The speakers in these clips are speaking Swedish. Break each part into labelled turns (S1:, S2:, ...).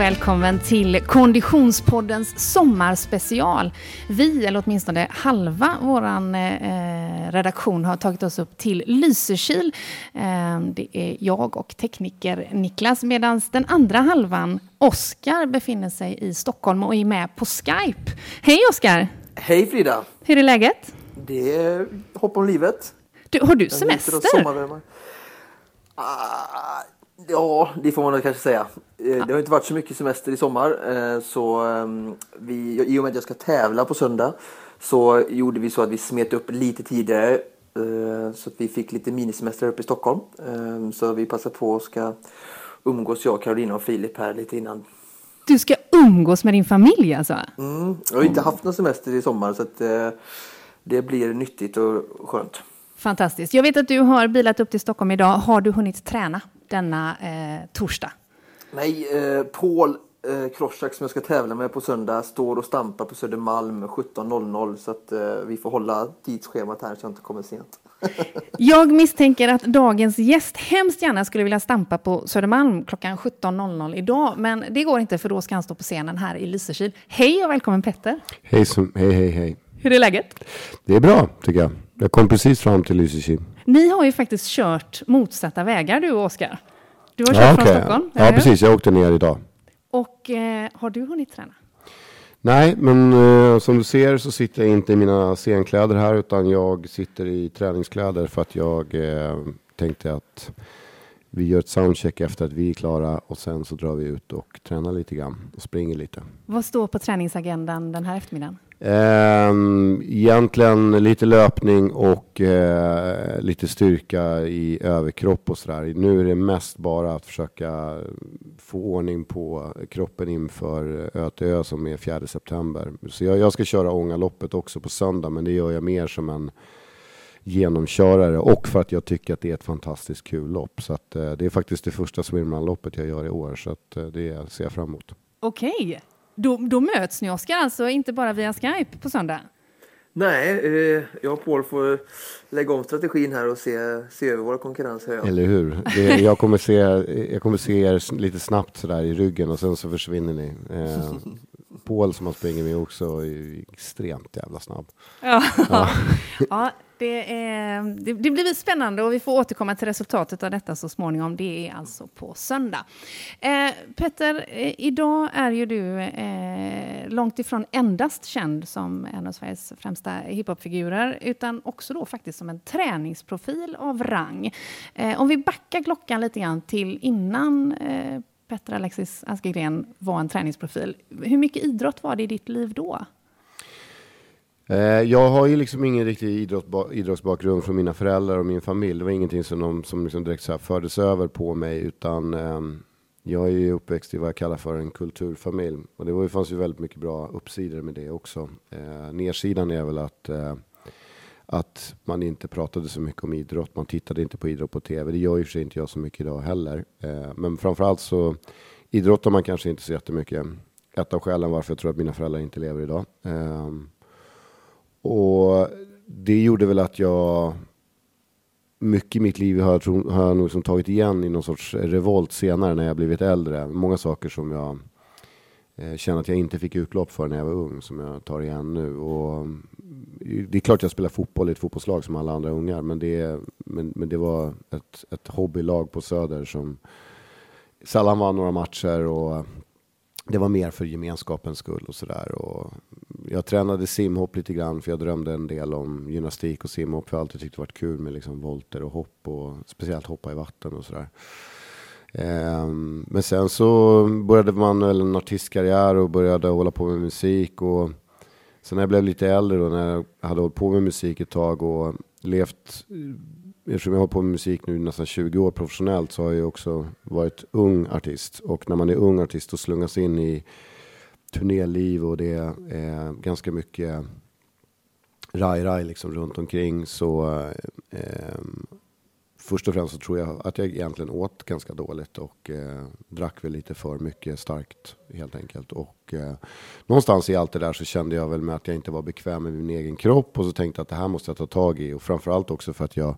S1: och välkommen till Konditionspoddens sommarspecial. Vi, eller åtminstone halva vår eh, redaktion, har tagit oss upp till Lysekil. Eh, det är jag och tekniker Niklas, medan den andra halvan, Oskar, befinner sig i Stockholm och är med på Skype. Hej Oskar!
S2: Hej Frida!
S1: Hur är läget?
S2: Det är hopp om livet.
S1: Du, har du semester?
S2: Ah, ja, det får man nog kanske säga. Eh, det har inte varit så mycket semester i sommar. Eh, så ehm, vi, I och med att jag ska tävla på söndag så gjorde vi så att vi smet upp lite tidigare. Eh, så att vi fick lite minisemester uppe i Stockholm. Ehm, så vi passar på att ska umgås, jag, Karolina och Filip här lite innan.
S1: Du ska umgås med din familj alltså?
S2: Mm, jag har inte haft någon semester i sommar så att det blir nyttigt och skönt.
S1: Fantastiskt. Jag vet att du har bilat upp till Stockholm idag. Har du hunnit träna denna eh, torsdag?
S2: Nej, eh, Paul eh, Kroschak som jag ska tävla med på söndag står och stampar på Södermalm 17.00 så att eh, vi får hålla tidsschemat här så jag inte kommer sent.
S1: jag misstänker att dagens gäst hemskt gärna skulle vilja stampa på Södermalm klockan 17.00 idag, men det går inte för då ska han stå på scenen här i Lysekil. Hej och välkommen Petter!
S3: Hej, hej, hej, hej!
S1: Hur är läget?
S3: Det är bra tycker jag. Jag kom precis fram till Lysekil.
S1: Ni har ju faktiskt kört motsatta vägar du och Oskar. Du har kört ja, okay. från Stockholm.
S3: Ja, precis. Jag åkte ner idag.
S1: Och eh, har du hunnit träna?
S3: Nej, men eh, som du ser så sitter jag inte i mina scenkläder här utan jag sitter i träningskläder för att jag eh, tänkte att vi gör ett soundcheck efter att vi är klara och sen så drar vi ut och tränar lite grann och springer lite.
S1: Vad står på träningsagendan den här eftermiddagen?
S3: Ehm, egentligen lite löpning och eh, lite styrka i överkropp och sådär. Nu är det mest bara att försöka få ordning på kroppen inför ÖTÖ som är 4 september. Så jag, jag ska köra Ångaloppet också på söndag men det gör jag mer som en genomkörare och för att jag tycker att det är ett fantastiskt kul lopp. Så att, eh, det är faktiskt det första Swimrun-loppet jag gör i år så att, eh, det ser jag fram emot.
S1: Okej. Då, då möts ni, Oskar, alltså inte bara via Skype på söndag?
S2: Nej, eh, jag och Paul får lägga om strategin här och se, se över våra konkurrenser. Ja.
S3: Eller hur? Det, jag, kommer se, jag kommer se er lite snabbt sådär i ryggen och sen så försvinner ni. Eh, Paul som har sprungit med också är extremt jävla snabb.
S1: Ja. ja. ja det, är, det, det, blir spännande och vi får återkomma till resultatet av detta så småningom. Det är alltså på söndag. Eh, Petter, eh, idag är ju du eh, långt ifrån endast känd som en av Sveriges främsta hiphopfigurer, utan också då faktiskt som en träningsprofil av rang. Eh, om vi backar klockan lite grann till innan eh, Petter Alexis Askegren var en träningsprofil. Hur mycket idrott var det i ditt liv då?
S3: Eh, jag har ju liksom ingen riktig idrott, idrottsbakgrund från mina föräldrar och min familj. Det var ingenting som, de, som liksom direkt så fördes över på mig, utan ehm, jag är ju uppväxt i vad jag kallar för en kulturfamilj. Och det var, fanns ju väldigt mycket bra uppsidor med det också. Nersidan nedsidan är väl att, eh, att man inte pratade så mycket om idrott. Man tittade inte på idrott på tv. Det gör ju för sig inte jag så mycket idag heller. Eh, men framförallt så idrottar man kanske inte så jättemycket. Ett av skälen varför jag tror att mina föräldrar inte lever idag. Eh, och det gjorde väl att jag mycket i mitt liv har, jag, har jag nog liksom tagit igen i någon sorts revolt senare när jag blivit äldre. Många saker som jag eh, känner att jag inte fick utlopp för när jag var ung som jag tar igen nu. Och det är klart jag spelar fotboll i ett fotbollslag som alla andra ungar men det, men, men det var ett, ett hobbylag på Söder som sällan vann några matcher och det var mer för gemenskapens skull och sådär jag tränade simhopp lite grann för jag drömde en del om gymnastik och simhopp. För jag har alltid tyckt det varit kul med liksom volter och hopp och speciellt hoppa i vatten och sådär. Ehm, men sen så började man väl en artistkarriär och började hålla på med musik. Och sen när jag blev lite äldre och när jag hade hållit på med musik ett tag och levt, eftersom jag har hållit på med musik nu nästan 20 år professionellt så har jag också varit ung artist. Och när man är ung artist och slungas in i turnéliv och det är ganska mycket raj-raj liksom runt omkring så eh, ehm, först och främst så tror jag att jag egentligen åt ganska dåligt och eh, drack väl lite för mycket starkt helt enkelt. Och eh, någonstans i allt det där så kände jag väl med att jag inte var bekväm med min egen kropp och så tänkte jag att det här måste jag ta tag i och framförallt också för att jag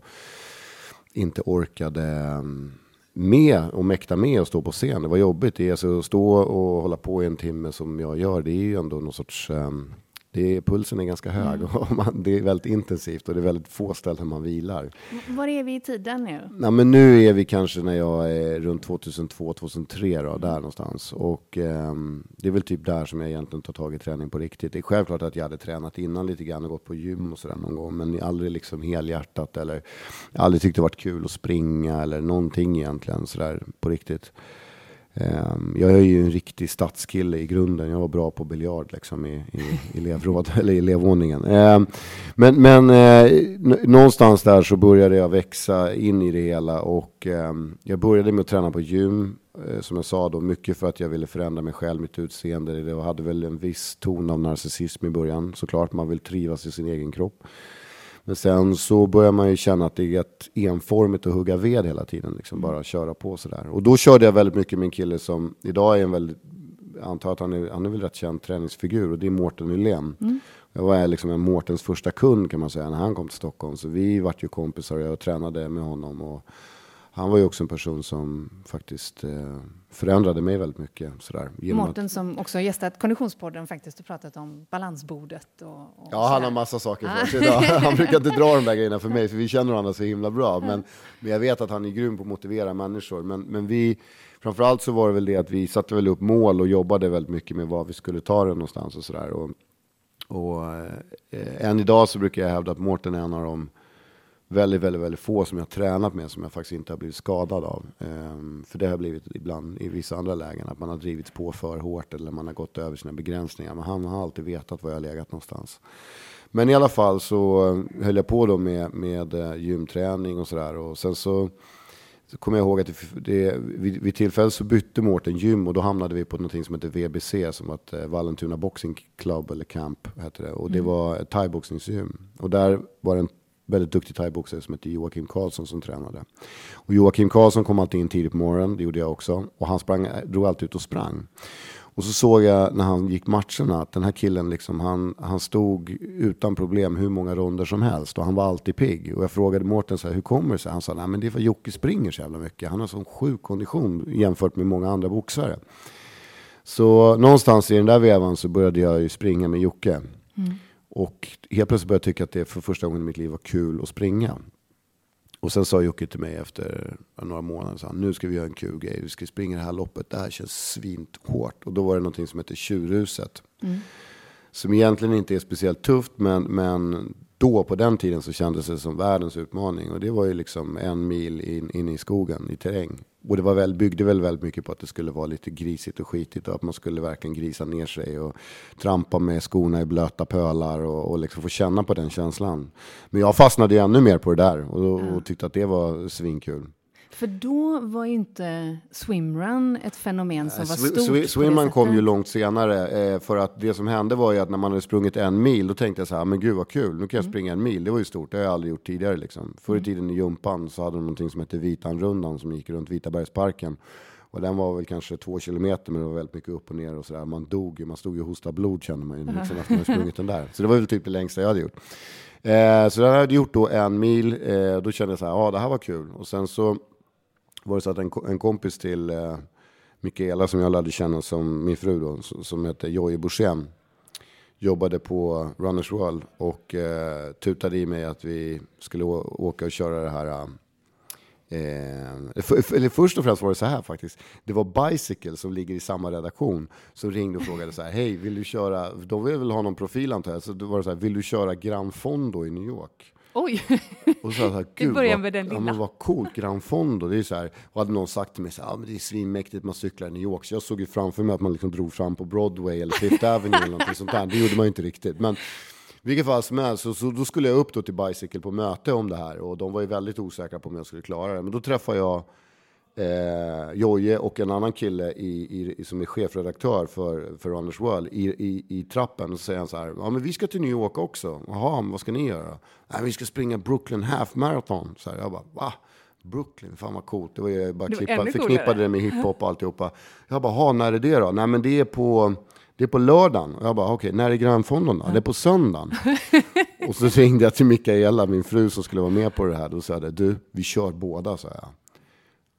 S3: inte orkade mm, med och mäkta med att stå på scen. Det var jobbigt. Det är alltså att stå och hålla på i en timme som jag gör. Det är ju ändå någon sorts um, det är, pulsen är ganska hög mm. och man, det är väldigt intensivt och det är väldigt få ställen man vilar.
S1: Var är vi i tiden nu?
S3: Ja, men nu är vi kanske när jag är runt 2002-2003 då, där någonstans. Och eh, det är väl typ där som jag egentligen tar tag i träning på riktigt. Det är självklart att jag hade tränat innan lite grann och gått på gym och sådär någon gång, men aldrig liksom helhjärtat eller aldrig tyckt det varit kul att springa eller någonting egentligen sådär på riktigt. Ehm, jag är ju en riktig stadskille i grunden. Jag var bra på biljard liksom i, i, elevråd, eller elevvåningen. Ehm, men, men eh, någonstans där så började jag växa in i det hela och ehm, jag började med att träna på gym. Eh, som jag sa då, mycket för att jag ville förändra mig själv, mitt utseende. Jag hade väl en viss ton av narcissism i början såklart. Man vill trivas i sin egen kropp. Men sen så börjar man ju känna att det är ett enformigt att hugga ved hela tiden. Liksom bara köra på sådär. Och då körde jag väldigt mycket med en kille som idag är en väldigt, jag antar att han är, han är väl rätt känd träningsfigur och det är Mårten Nylén. Mm. Jag var liksom en Mårtens första kund kan man säga när han kom till Stockholm. Så vi vart ju kompisar och jag tränade med honom. Och han var ju också en person som faktiskt eh, förändrade mig väldigt mycket. Sådär,
S1: Mårten att... som också har gästat Konditionspodden faktiskt och pratat om balansbordet. Och, och
S3: ja, han har massa saker för sig idag. Han brukar inte dra de där grejerna för mig, för vi känner varandra så himla bra. Men, men jag vet att han är grym på att motivera människor. Men, men vi, framförallt så var det väl det att vi satte väl upp mål och jobbade väldigt mycket med var vi skulle ta det någonstans och sådär. Och, och eh, än idag så brukar jag hävda att Mårten är en av de väldigt, väldigt, väldigt få som jag har tränat med som jag faktiskt inte har blivit skadad av. Um, för det har blivit ibland i vissa andra lägen att man har drivits på för hårt eller man har gått över sina begränsningar. Men han har alltid vetat var jag har legat någonstans. Men i alla fall så höll jag på då med, med uh, gymträning och sådär. Och sen så, så kommer jag ihåg att det, det, vid, vid tillfället så bytte Mårten gym och då hamnade vi på någonting som heter VBC, som att uh, Vallentuna Boxing Club eller Camp hette det. Och det mm. var ett thaiboxningsgym. Och där var det en väldigt duktig thaiboxare som heter Joakim Karlsson som tränade. Och Joakim Karlsson kom alltid in tidigt på morgonen, det gjorde jag också. Och han sprang, drog alltid ut och sprang. Och så såg jag när han gick matcherna att den här killen liksom, han, han stod utan problem hur många ronder som helst och han var alltid pigg. Och jag frågade Mårten så här, hur kommer det sig? Han sa, nej men det är för att Jocke springer så jävla mycket. Han har sån sjuk kondition jämfört med många andra boxare. Så någonstans i den där vevan så började jag ju springa med Jocke. Mm. Och helt plötsligt började jag tycka att det för första gången i mitt liv var kul att springa. Och sen sa Jocke till mig efter några månader, så nu ska vi göra en kul grej, vi ska springa det här loppet, det här känns svint hårt. Och då var det någonting som heter Tjurhuset. Mm. Som egentligen inte är speciellt tufft, men, men då på den tiden så kändes det som världens utmaning. Och det var ju liksom en mil in, in i skogen, i terräng. Och det var väl, byggde väl väldigt mycket på att det skulle vara lite grisigt och skitigt och att man skulle verkligen grisa ner sig och trampa med skorna i blöta pölar och, och liksom få känna på den känslan. Men jag fastnade ju ännu mer på det där och, och tyckte att det var svinkul.
S1: För då var ju inte swimrun ett fenomen som var stort. Sw
S3: swimrun kom ju långt senare. Eh, för att det som hände var ju att när man hade sprungit en mil, då tänkte jag så här, men gud vad kul, nu kan jag mm. springa en mil. Det var ju stort, det har jag aldrig gjort tidigare liksom. Förr i mm. tiden i Jumpan så hade de någonting som hette Vitanrundan som gick runt Vitabergsparken. Och den var väl kanske två kilometer, men det var väldigt mycket upp och ner och sådär. Man dog ju, man stod ju och hostade blod kände man ju liksom, efter man sprungit den där. Så det var väl typ det längsta jag hade gjort. Eh, så jag hade gjort då en mil, eh, då kände jag så här, ja det här var kul. Och sen så var det så att en, en kompis till eh, Mikaela som jag lärde känna som min fru då, som heter Jojje Borssén, jobbade på Runners World och eh, tutade i mig att vi skulle åka och köra det här Eh, för, eller först och främst var det så här faktiskt. Det var Bicycle som ligger i samma redaktion som ringde och frågade så här. Hej, vill du köra? De vill väl ha någon profil antar jag. Så då var det så här. Vill du köra Gran Fondo i New York?
S1: Oj!
S3: Och så här, Gud,
S1: börjar med den lilla. Ja,
S3: men vad coolt, Gran Fondo. Det är så här, och hade någon sagt till mig så här, ah, men det är svinmäktigt, man cyklar i New York. Så jag såg ju framför mig att man liksom drog fram på Broadway eller Fifth Avenue eller något sånt där. Det gjorde man ju inte riktigt. Men vilket fall som helst, så, så då skulle jag upp då till Bicycle på möte om det här. Och de var ju väldigt osäkra på om jag skulle klara det. Men då träffade jag eh, Joje och en annan kille i, i, som är chefredaktör för, för Runners World i, i, i trappen. Och så säger han så här, ja men vi ska till New York också. Jaha, vad ska ni göra? Nej, vi ska springa Brooklyn Half Marathon. Så här, jag bara, va? Brooklyn, fan vad coolt. Det var ju bara klippa, förknippade det med hiphop och alltihopa. Jag bara, ha när är det då? Nej men det är på, det är på lördagen. Och jag bara, okej, okay, när är grönfonden då? Det är på söndagen. och så ringde jag till Mikaela, min fru som skulle vara med på det här. Då sa jag, du, vi kör båda, sa jag.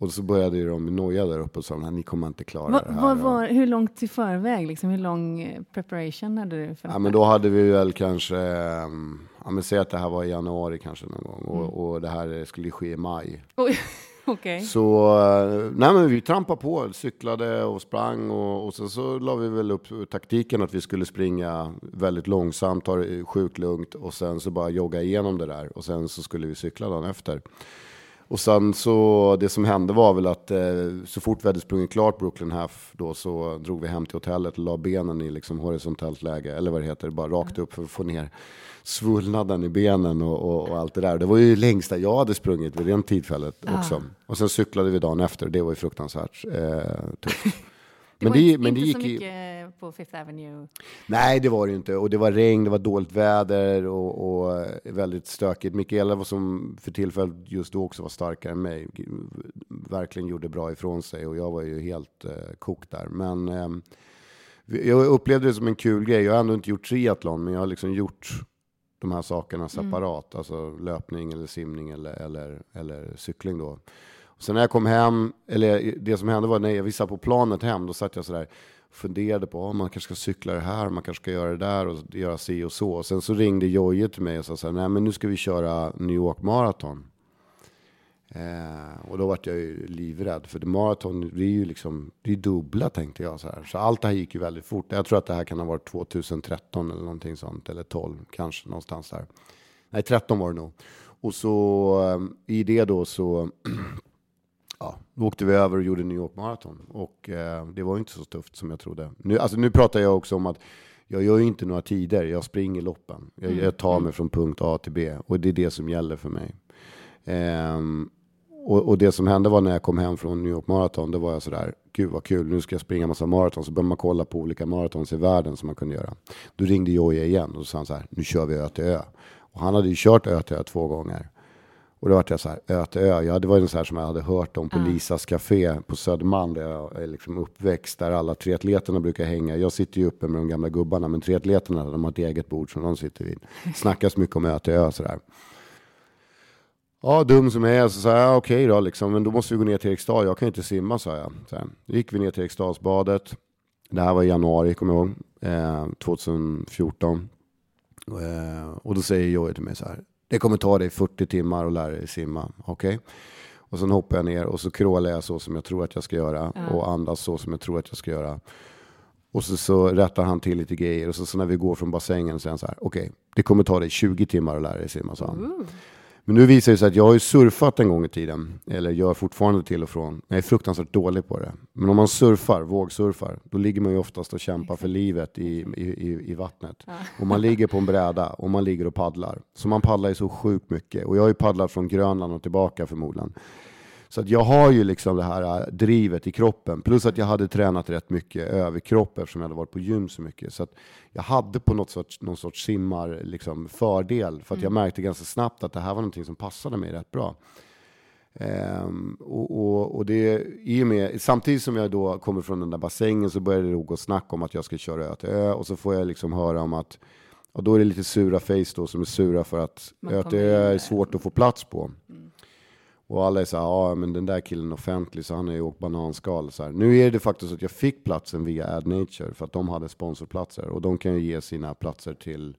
S3: Och så började ju de noja där uppe och sa, ni kommer inte klara
S1: Va,
S3: det här.
S1: vad var, hur långt i förväg, liksom, hur lång eh, preparation hade du? För
S3: Ja, men då hade vi väl kanske, ehm, ja men säg att det här var i januari kanske någon gång och,
S1: Mm.
S3: och det här skulle ske i maj.
S1: Oj, okej.
S3: Så eh, nej men vi trampade på, cyklade och sprang och, och sen så la vi väl upp taktiken att vi skulle springa väldigt långsamt, ta det sjukt lugnt och sen så bara jogga igenom det där och sen så skulle vi cykla dagen efter. Och sen så det som hände var väl att eh, så fort vi hade sprungit klart Brooklyn Half då så drog vi hem till hotellet och la benen i liksom horisontellt läge eller vad det heter, bara rakt upp för att få ner svullnaden i benen och, och, och allt det där. Det var ju längsta jag hade sprungit vid det tillfället också. Och sen cyklade vi dagen efter, det var ju fruktansvärt eh, tufft.
S1: Det var
S3: det-
S1: inte,
S3: men det gick
S1: så
S3: i-
S1: mycket på Fifth Avenue.
S3: Nej, det var det ju inte. Och det var regn, det var dåligt väder och, och eh, väldigt stökigt. Mikaela var som för tillfället just då också var starkare än mig. Verkligen gjorde bra ifrån sig och jag var ju helt eh, kokt där. Men eh, jag upplevde det som en kul grej. Jag har ändå inte gjort triathlon, men jag har liksom gjort de här sakerna separat. Alltså löpning eller simning eller, eller, eller cykling då. Sen när jag kom hem, eller det som hände var när vi satt på planet hem, då satt jag sådär funderade på om man kanske ska cykla det här, man kanske ska göra det där och göra si och så. Och sen så ringde Jojje till mig och sa så här, nej men nu ska vi köra New York Marathon. Eh, och då vart jag ju livrädd, för det maraton, det är ju liksom, det är dubbla tänkte jag så här. Så allt det här gick ju väldigt fort. Jag tror att det här kan ha varit 2013 eller någonting sånt, eller 12 kanske någonstans där. Nej, 13 var det nog. Och så eh, i det då så ja, då åkte vi över och gjorde New York Marathon. Och eh, det var inte så tufft som jag trodde. Nu, alltså, nu pratar jag också om att jag gör ju inte några tider, jag springer loppen. Jag, jag tar mig från punkt A till B och det är det som gäller för mig. Ehm, och, och det som hände var när jag kom hem från New York Marathon, då var jag sådär, gud vad kul, nu ska jag springa massa maraton. Så började man kolla på olika maratons i världen som man kunde göra. Då ringde Jojje igen och sa han så här, nu kör vi Ö till Ö. Och han hade ju kört Ö till Ö två gånger. Och då var jag så här, Ö till Ö. Ja, det var ju så här som jag hade hört om på Lisas Café på Södermalm där jag är liksom uppväxt, där alla triatleterna brukar hänga. Jag sitter ju uppe med de gamla gubbarna, men triatleterna de har ett eget bord som de sitter vid. Snackas mycket om Ö till Ö sådär. Ja, dum som jag är, så sa jag, ja, okej då, liksom, men då måste vi gå ner till Eriksdal. Jag kan inte simma, sa jag. Så här. Då gick vi ner till Eriksdalsbadet. Det här var i januari, kommer jag ihåg, eh, 2014. Eh, och då säger Jojje till mig så här, det kommer ta dig 40 timmar att lära dig simma, okej? Och sen hoppar jag ner och så crawlar jag så som jag tror att jag ska göra och andas så som jag tror att jag ska göra. Och så, så rättar han till lite grejer och så, så när vi går från bassängen så säger han så här, okej, det kommer ta dig 20 timmar att lära dig simma, sa han. Men nu visar det sig att jag har ju surfat en gång i tiden, eller gör fortfarande till och från. Jag är fruktansvärt dålig på det. Men om man surfar, vågsurfar, då ligger man ju oftast och kämpar för livet i, i, i, vattnet. Och man ligger på en bräda och man ligger och paddlar. Så man paddlar ju så sjukt mycket. Och jag har ju paddlat från Grönland och tillbaka förmodligen. Så att jag har ju liksom det här äh, drivet i kroppen. Plus att jag hade tränat rätt mycket överkropp eftersom jag hade varit på gym så mycket. Så att jag hade på något sorts, någon sorts simmar liksom fördel. För att jag märkte ganska snabbt att det här var någonting som passade mig rätt bra. Ehm, och, och, och det, i och med, samtidigt som jag då kommer från den där bassängen så började det gå snack om att jag ska köra ö till ö. Och så får jag liksom höra om att, och då är det lite sura face då som är sura för att ö till ö är svårt att få plats på. Och alla är så här, ja men den där killen är offentlig så han har ju åkt bananskal. Så här. Nu är det faktiskt så att jag fick platsen via AdNature för att de hade sponsorplatser. Och de kan ju ge sina platser till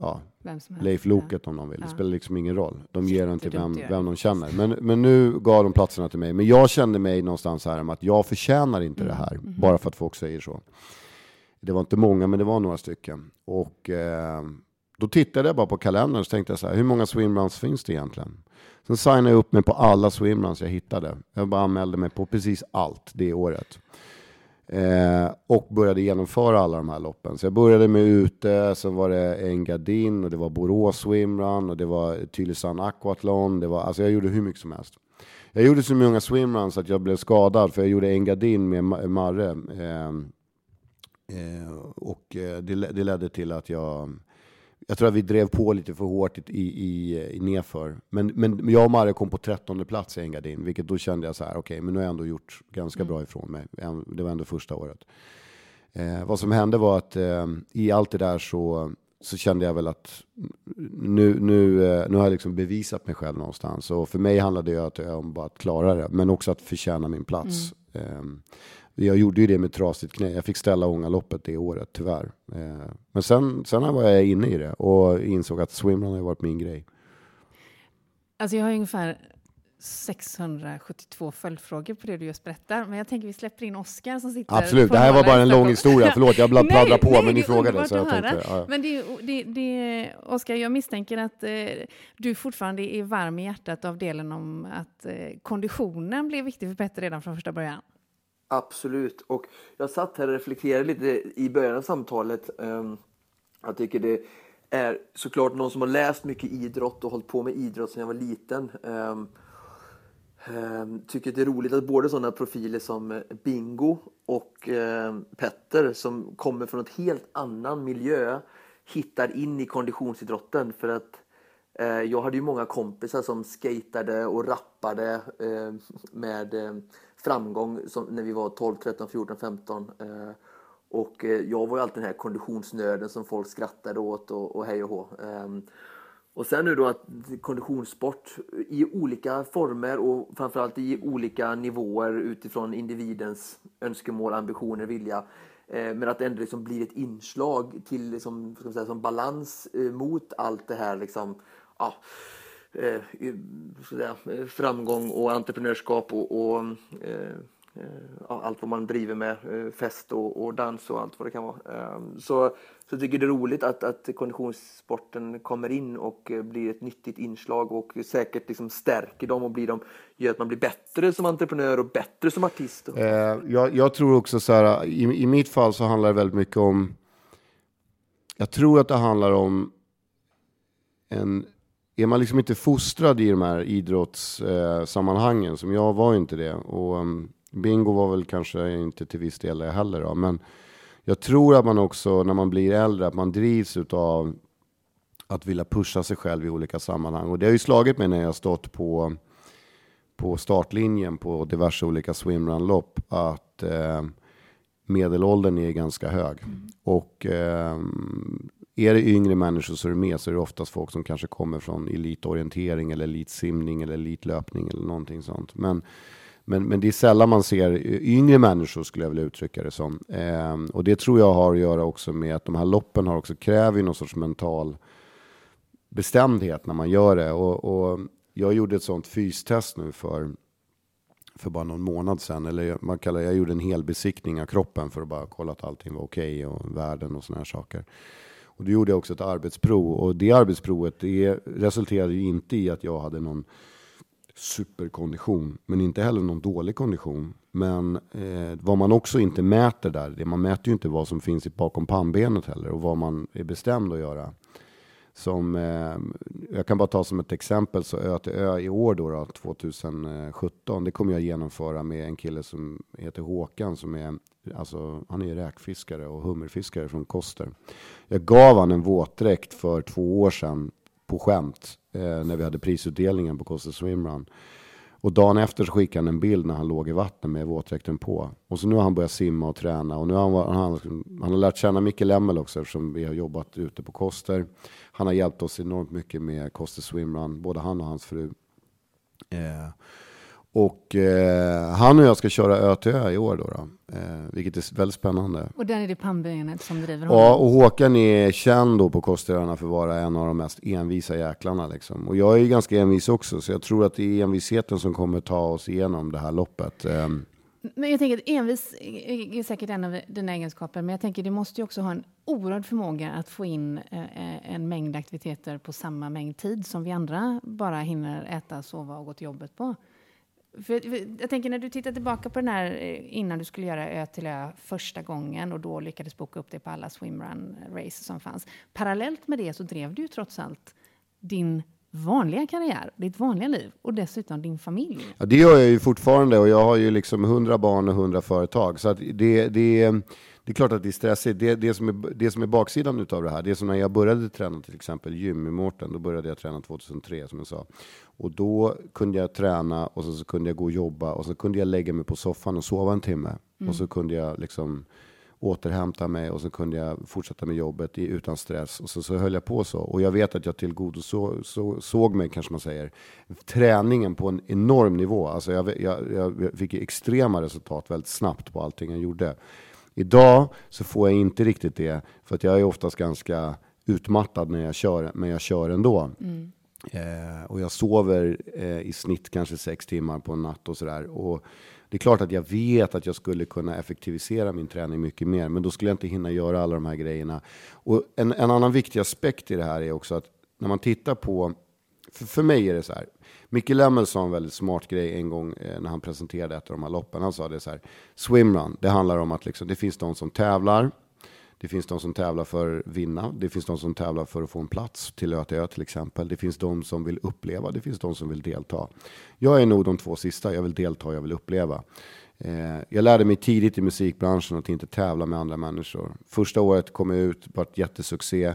S3: ja,
S1: Vem som helst.
S3: Leif Loket om de vill. Det
S1: Ja.
S3: spelar liksom ingen roll. De ger den till vem, vem de känner. Men, men nu gav de platserna till mig. Men jag kände mig någonstans här om att jag förtjänar inte det här.
S1: Mhm.
S3: Bara för att folk säger så. Det var inte många, men det var några stycken. Och eh, då tittade jag bara på kalendern och tänkte jag så här, hur många swimruns finns det egentligen? Sen signade jag upp mig på alla swimruns jag hittade. Jag bara anmälde mig på precis allt det året. Eh, och började genomföra alla de här loppen. Så jag började med ute, sen var det Engadin och det var Borås swimrun och det var Tylösand aquathlon. Det var, alltså jag gjorde hur mycket som helst. Jag gjorde så många swimruns att jag blev skadad för jag gjorde Engadin med Marre. Eh, eh, och eh, det, det ledde till att jag jag tror att vi drev på lite för hårt i, i, i nedför. Men, men jag och Marre kom på trettonde plats i Engadin, vilket då kände jag så här, okej, men nu har jag ändå gjort ganska bra ifrån mig. Det var ändå första året. Eh, vad som hände var att eh, i allt det där så så kände jag väl att nu, nu, eh, nu har jag liksom bevisat mig själv någonstans. Och för mig handlade det om bara att klara det, men också att förtjäna min plats. Mm. Jag gjorde ju det med trasigt knä. Jag fick ställa Ångaloppet det året, tyvärr. Eh, men sen, sen var jag inne i det och insåg att swimrun har varit min grej.
S1: Alltså jag har ungefär 672 följdfrågor på det du just berättar. Men jag tänker vi släpper in Oskar som sitter
S3: Absolut, det här var bara en lång historia. Förlåt, jag pladdrar på, nej, men ni frågade. Så jag tänkte,
S1: ja. Men det, det, det, Oskar, jag misstänker att eh, du fortfarande är varm i hjärtat av delen om att eh, konditionen blev viktig för Petter redan från första början.
S2: Absolut, och jag satt här och reflekterade lite i början av samtalet. Ehm, jag tycker det är såklart någon som har läst mycket idrott och hållit på med idrott sedan jag var liten. Ehm, ehm, tycker det är roligt att både sådana profiler som Bingo och Petter som kommer från en helt annan miljö hittar in i konditionsidrotten för att eh, jag hade ju många kompisar som skatade och rappade med framgång som när vi var 12, 13, 14, 15. Eh, och eh, jag var ju alltid den här konditionsnörden som folk skrattade åt och, och hej och hå. Eh, och sen nu då att konditionssport i olika former och framförallt i olika nivåer utifrån individens önskemål, ambitioner, vilja. Eh, men att det ändå liksom blir ett inslag till liksom, ska säga, som balans eh, mot allt det här liksom, ja, Eh, eh, framgång och entreprenörskap och, och eh, eh allt vad man driver med, eh, fest och, och, dans och allt vad det kan vara. Ehm, så, så jag tycker det är roligt att, att konditionssporten kommer in och eh, blir ett nyttigt inslag och säkert liksom stärker dem och blir dem, gör att man blir bättre som entreprenör och bättre som artist.
S3: Eh, jag, jag, tror också så här, i, i mitt fall så handlar det väldigt mycket om, jag tror att det handlar om en är man liksom inte fostrad i de här idrottssammanhangen, eh, som jag var inte det, och um, bingo var väl kanske inte till viss del det heller då, men jag tror att man också när man blir äldre, att man drivs av att vilja pusha sig själv i olika sammanhang. Och det har ju slagit mig när jag stått på, på startlinjen på diverse olika swimrun-lopp, att eh, medelåldern är ganska hög. Mm. Och eh, är det yngre människor som är med så är det oftast folk som kanske kommer från elitorientering eller elitsimning eller elitlöpning eller någonting sånt. Men, men, men det är sällan man ser yngre människor skulle jag vilja uttrycka det som. Eh, och det tror jag har att göra också med att de här loppen har också kräver någon sorts mental bestämdhet när man gör det. Och, och jag gjorde ett sånt fystest nu för, för bara någon månad sedan. Eller man kallar, jag gjorde en hel besiktning av kroppen för att bara kolla att allting var okej okay och värden och såna här saker. Och då gjorde jag också ett arbetsprov och det arbetsprovet det resulterade ju inte i att jag hade någon superkondition, men inte heller någon dålig kondition. Men eh, vad man också inte mäter där, det, man mäter ju inte vad som finns bakom pannbenet heller och vad man är bestämd att göra. Som, eh, jag kan bara ta som ett exempel, så Ö till Ö i år då, då 2017, det kommer jag genomföra med en kille som heter Håkan som är, alltså han är räkfiskare och hummerfiskare från Koster. Jag gav han en våtdräkt för två år sedan på skämt eh, när vi hade prisutdelningen på Koster Swimrun. Och dagen efter så skickade han en bild när han låg i vattnet med våtdräkten på. Och så nu har han börjat simma och träna. Och nu har han, han, han har lärt känna Micke Lemmel också eftersom vi har jobbat ute på Koster. Han har hjälpt oss enormt mycket med Koster Swimrun, både han och hans fru. Eh, och eh, han och jag ska köra ö till ö i år då, då eh, vilket är väldigt spännande.
S1: Och där är det pannbenet som driver honom?
S3: Ja, och Håkan är känd då på Kosteröarna för att vara en av de mest envisa jäklarna. Liksom. Och jag är ganska envis också, så jag tror att det är envisheten som kommer ta oss igenom det här loppet. Eh,
S1: men jag tänker att envis är säkert en av dina egenskaper, men jag tänker att du måste ju också ha en oerhörd förmåga att få in eh, en mängd aktiviteter på samma mängd tid som vi andra bara hinner äta, sova och gå till jobbet på. För, för, jag tänker när du tittar tillbaka på den här eh, innan du skulle göra Ö till Ö första gången och då lyckades boka upp dig på alla swimrun-race som fanns. Parallellt med det så drev du ju trots allt din vanliga karriär, ditt vanliga liv och dessutom din familj.
S3: Ja, det gör jag ju fortfarande och jag har ju liksom hundra barn och hundra företag. Så att det, det, det är klart att det är stressigt. Det, det, som, är, det som är baksidan utav det här, det är som när jag började träna till exempel gym i Mårten, då började jag träna 2003 som jag sa. Och då kunde jag träna och så, så kunde jag gå och jobba och så kunde jag lägga mig på soffan och sova en timme. Mm. Och så kunde jag liksom återhämta mig och så kunde jag fortsätta med jobbet i, utan stress. Och så, så höll jag på så. Och jag vet att jag tillgodo så, så, såg mig, kanske man säger, träningen på en enorm nivå. Alltså jag, jag, jag fick extrema resultat väldigt snabbt på allting jag gjorde. Idag så får jag inte riktigt det, för att jag är oftast ganska utmattad när jag kör, men jag kör ändå. Mm. Eh, och jag sover eh, i snitt kanske sex timmar på en natt och sådär. Och det är klart att jag vet att jag skulle kunna effektivisera min träning mycket mer, men då skulle jag inte hinna göra alla de här grejerna. Och en, en annan viktig aspekt i det här är också att när man tittar på, för, för mig är det så här, Micke Lemmel sa en väldigt smart grej en gång eh, när han presenterade ett av de här loppen. Han sa det så här, swimrun, det handlar om att liksom, det finns de som tävlar, det finns de som tävlar för att vinna. Det finns de som tävlar för att få en plats till ÖTÖ till exempel. Det finns de som vill uppleva. Det finns de som vill delta. Jag är nog de två sista. Jag vill delta, jag vill uppleva. Eh, jag lärde mig tidigt i musikbranschen att inte tävla med andra människor. Första året kom jag ut, var ett jättesuccé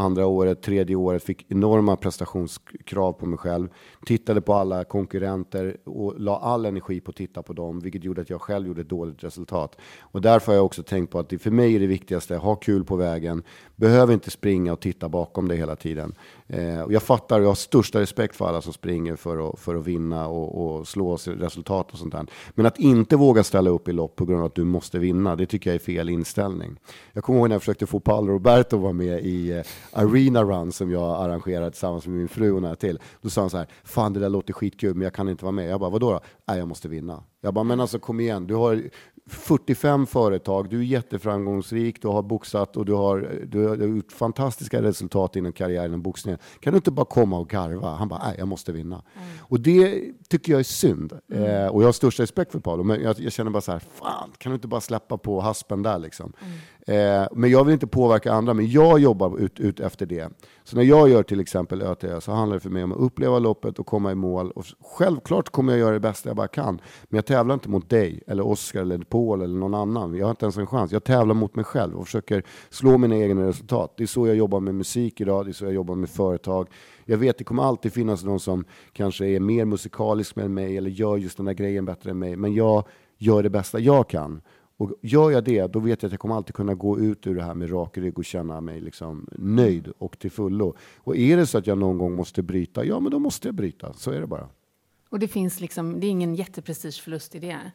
S3: andra året, tredje året, fick enorma prestationskrav på mig själv. Tittade på alla konkurrenter och la all energi på att titta på dem, vilket gjorde att jag själv gjorde ett dåligt resultat. Och därför har jag också tänkt på att det för mig är det viktigaste, ha kul på vägen, behöver inte springa och titta bakom dig hela tiden. Eh, och jag fattar, jag har största respekt för alla som springer för att, för att vinna och, och slå resultat och sånt där. Men att inte våga ställa upp i lopp på grund av att du måste vinna, det tycker jag är fel inställning. Jag kommer ihåg när jag försökte få Paolo Roberto att vara med i eh, Arena Run som jag arrangerade tillsammans med min fru och några till. Då sa han så här, fan det där låter skitkul men jag kan inte vara med. Jag bara, vadå då? Nej, jag måste vinna. Jag bara, men alltså kom igen, du har 45 företag, du är jätteframgångsrik, du har boxat och du har, du har gjort fantastiska resultat inom karriären inom boxningen. Kan du inte bara komma och garva? Han bara, nej, jag måste vinna. Mm. Och det tycker jag är synd. Mm. Eh, och jag har största respekt för Paolo, men jag, jag, känner bara så här, fan, kan du inte bara släppa på haspen där liksom? Mm. Eh, men jag vill inte påverka andra, men jag jobbar ut, ut efter det. Så när jag gör till exempel ÖTÖ så handlar det för mig om att uppleva loppet och komma i mål. Och självklart kommer jag göra det bästa jag bara kan, men jag tävlar inte mot dig, eller Oskar, eller Paul eller någon annan. Jag har inte ens en chans. Jag tävlar mot mig själv och försöker slå mina egna resultat. Det är så jag jobbar med musik idag, det är så jag jobbar med företag. Jag vet det kommer alltid finnas någon som kanske är mer musikalisk än mig eller gör just den där grejen bättre än mig, men jag gör det bästa jag kan. Och gör jag det, då vet jag att jag kommer alltid kunna gå ut ur det här med rak rygg och känna mig liksom nöjd och till fullo. Och är det så att jag någon gång måste bryta, ja men då måste jag bryta. Så är det bara.
S1: Och det finns liksom, det är ingen jätteprestigeförlust i det?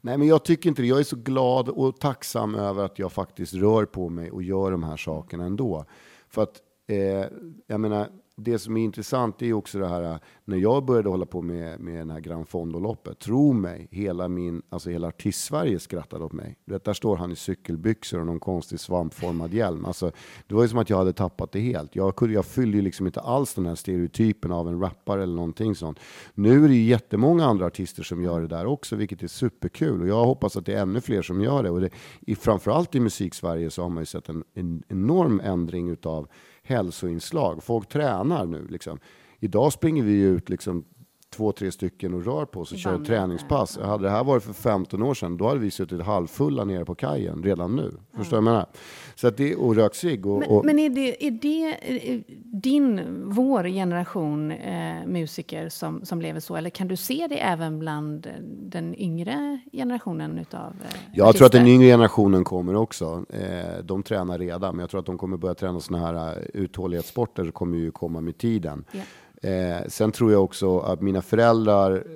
S3: Nej, men jag tycker inte det. Jag är så glad och tacksam över att jag faktiskt rör på mig och gör de här sakerna ändå. För att, eh, jag menar, det som är intressant är också det här, äh, när jag började hålla på med, med den här Grand Fondo-loppet, tro mig, hela min, alltså hela artist-Sverige skrattade åt mig. Vet, där står han i cykelbyxor och någon konstig svampformad hjälm. Alltså, det var ju som att jag hade tappat det helt. Jag, kunde, jag fyllde ju liksom inte alls den här stereotypen av en rappare eller någonting sånt. Nu är det ju jättemånga andra artister som gör det där också, vilket är superkul. Och jag hoppas att det är ännu fler som gör det. Och det, i, framförallt i musik-Sverige så har man ju sett en, en enorm ändring utav hälsoinslag. Folk tränar nu. Liksom. Idag springer vi ut liksom, två, tre stycken och rör på oss och kör träningspass. Hade det här varit för 15 år sedan, då hade vi suttit halvfulla nere på kajen redan nu. Ja. Förstår du vad jag menar? Så att det, och rökt cigg. Och,
S1: men, och, men är, det, är det eh, din, vår generation eh, musiker som, som lever så? Eller kan du se det även bland den yngre generationen utav eh,
S3: Jag artister? tror att den yngre generationen kommer också. Eh, de tränar redan, men jag tror att de kommer börja träna sådana här uh, uthållighetssporter, kommer ju komma med tiden. Yeah. Eh, sen tror jag också att mina föräldrar,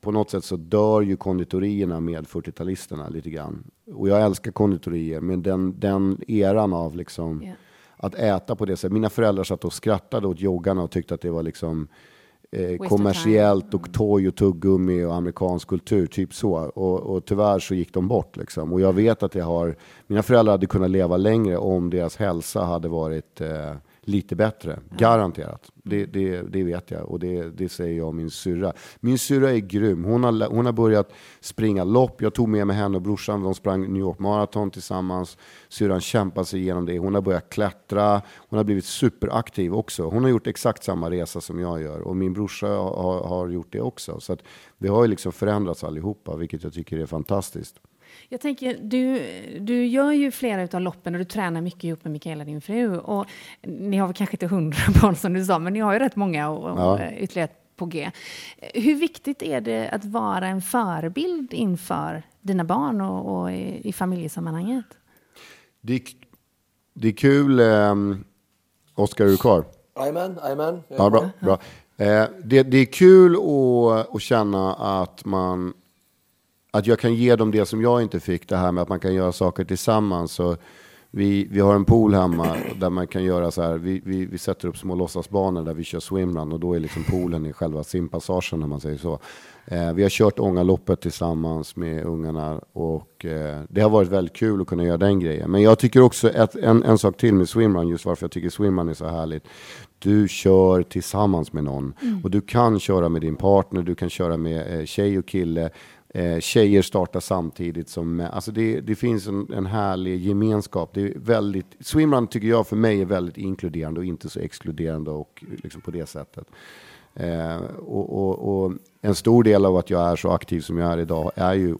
S3: på något sätt så dör ju konditorierna med 40-talisterna lite grann. Och jag älskar konditorier, men den, den eran av liksom yeah. att äta på det sättet. Mina föräldrar satt och skrattade åt joggarna och tyckte att det var liksom eh, kommersiellt och toj och tuggummi och amerikansk kultur, typ så. Och, och tyvärr så gick de bort liksom. Och jag vet att jag har, mina föräldrar hade kunnat leva längre om deras hälsa hade varit eh, lite bättre. Garanterat. Det, det, det, vet jag och det, det säger jag och min syrra. Min syrra är grym. Hon har, hon har börjat springa lopp. Jag tog med mig henne och brorsan. De sprang New York Marathon tillsammans. Syrran kämpade sig igenom det. Hon har börjat klättra. Hon har blivit superaktiv också. Hon har gjort exakt samma resa som jag gör och min brorsa har, har gjort det också. Så att vi har ju liksom förändrats allihopa, vilket jag tycker är fantastiskt.
S1: Jag tänker, du, du gör ju flera av loppen och du tränar mycket ihop med Mikaela, din fru. Och ni har väl kanske inte hundra barn som du sa, men ni har ju rätt många och, och ja. ytterligare på G. Hur viktigt är det att vara en förebild inför dina barn och, och i, i familjesammanhanget?
S3: Det är, det är kul. Um, Oskar, är du kvar?
S2: Jajamän, jajamän.
S3: Ja, bra. bra. Eh, det, det är kul att, att känna att man att jag kan ge dem det som jag inte fick, det här med att man kan göra saker tillsammans. Så vi, vi har en pool hemma där man kan göra så här, vi, vi, vi sätter upp små låtsasbanor där vi kör swimrun och då är liksom poolen i själva simpassagen när man säger så. Eh, vi har kört Ångaloppet tillsammans med ungarna och eh, det har varit väldigt kul att kunna göra den grejen. Men jag tycker också att en, en sak till med swimrun, just varför jag tycker swimrun är så härligt. Du kör tillsammans med någon mm. och du kan köra med din partner, du kan köra med eh, tjej och kille Eh, tjejer startar samtidigt som Alltså det, det finns en, en härlig gemenskap. Det är väldigt, swimrun tycker jag för mig är väldigt inkluderande och inte så exkluderande och liksom på det sättet. Eh, och, och, och, en stor del av att jag är så aktiv som jag är idag är ju